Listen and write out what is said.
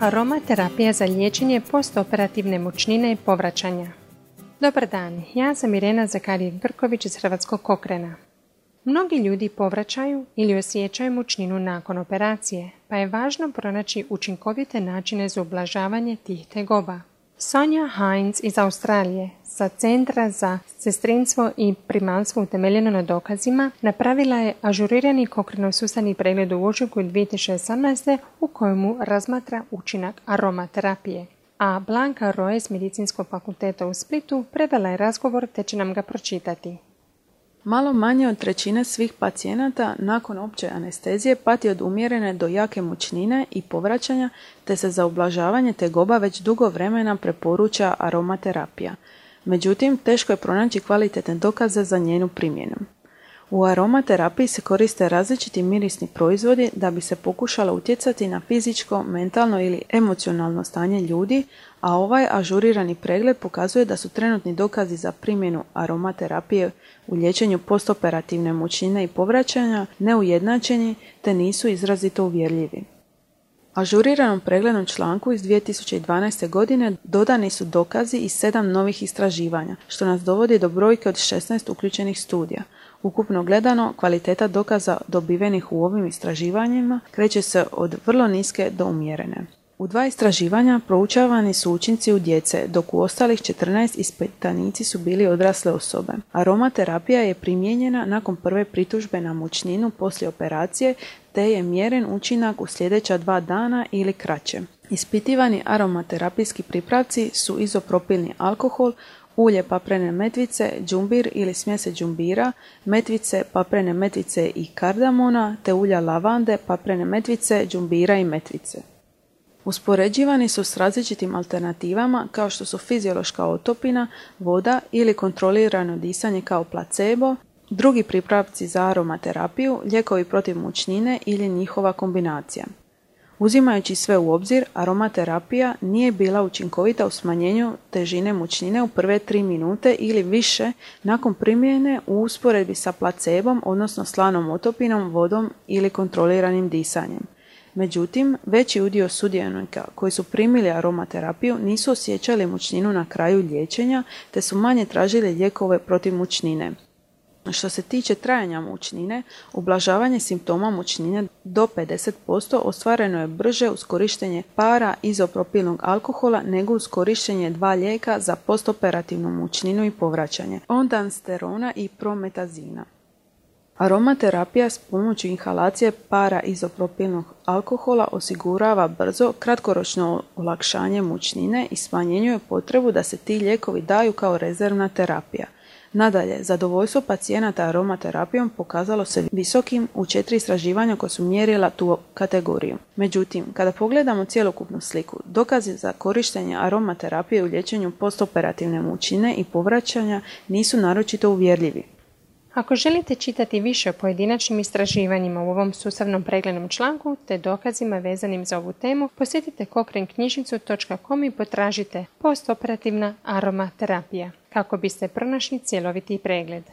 Aromaterapija za liječenje postoperativne mučnine i povraćanja. Dobar dan, ja sam Irena Zakarije Grković iz Hrvatskog kokrena. Mnogi ljudi povraćaju ili osjećaju mučninu nakon operacije, pa je važno pronaći učinkovite načine za ublažavanje tih tegoba. Sonja Heinz iz Australije sa Centra za sestrinstvo i primalstvo utemeljeno na dokazima napravila je ažurirani kokrenov-sustavni pregled u ožujku 2018. u kojemu razmatra učinak aromaterapije. A Blanka Roje s Medicinskog fakulteta u Splitu prevela je razgovor te će nam ga pročitati. Malo manje od trećine svih pacijenata nakon opće anestezije pati od umjerene do jake mučnine i povraćanja, te se za ublažavanje tegoba već dugo vremena preporuča aromaterapija. Međutim, teško je pronaći kvalitetne dokaze za njenu primjenu. U aromaterapiji se koriste različiti mirisni proizvodi da bi se pokušalo utjecati na fizičko, mentalno ili emocionalno stanje ljudi, a ovaj ažurirani pregled pokazuje da su trenutni dokazi za primjenu aromaterapije u liječenju postoperativne mučine i povraćanja neujednačeni te nisu izrazito uvjerljivi. Ažuriranom preglednom članku iz 2012. godine dodani su dokazi iz sedam novih istraživanja, što nas dovodi do brojke od 16 uključenih studija. Ukupno gledano, kvaliteta dokaza dobivenih u ovim istraživanjima kreće se od vrlo niske do umjerene. U dva istraživanja proučavani su učinci u djece, dok u ostalih 14 ispitanici su bili odrasle osobe. Aromaterapija je primijenjena nakon prve pritužbe na mučninu poslije operacije, te je mjeren učinak u sljedeća dva dana ili kraće. Ispitivani aromaterapijski pripravci su izopropilni alkohol, ulje paprene metvice, džumbir ili smjese džumbira, metvice, paprene metvice i kardamona, te ulja lavande, paprene metvice, džumbira i metvice. Uspoređivani su s različitim alternativama kao što su fiziološka otopina, voda ili kontrolirano disanje kao placebo, drugi pripravci za aromaterapiju, lijekovi protiv mučnine ili njihova kombinacija. Uzimajući sve u obzir, aromaterapija nije bila učinkovita u smanjenju težine mučnine u prve tri minute ili više nakon primjene u usporedbi sa placebom, odnosno slanom otopinom, vodom ili kontroliranim disanjem. Međutim, veći udio sudionika koji su primili aromaterapiju nisu osjećali mučninu na kraju liječenja te su manje tražili lijekove protiv mučnine. Što se tiče trajanja mučnine, ublažavanje simptoma mučnine do 50% ostvareno je brže uz korištenje para izopropilnog alkohola nego uz korištenje dva lijeka za postoperativnu mučninu i povraćanje, ondansterona i prometazina. Aromaterapija s pomoću inhalacije para izopropilnog alkohola osigurava brzo kratkoročno olakšanje mučnine i smanjenjuje potrebu da se ti lijekovi daju kao rezervna terapija. Nadalje, zadovoljstvo pacijenata aromaterapijom pokazalo se visokim u četiri istraživanja koja su mjerila tu kategoriju. Međutim, kada pogledamo cjelokupnu sliku, dokazi za korištenje aromaterapije u liječenju postoperativne mučine i povraćanja nisu naročito uvjerljivi. Ako želite čitati više o pojedinačnim istraživanjima u ovom sustavnom preglednom članku te dokazima vezanim za ovu temu, posjetite kokrenknjižnicu.com i potražite postoperativna aromaterapija kako biste pronašli cjeloviti pregled.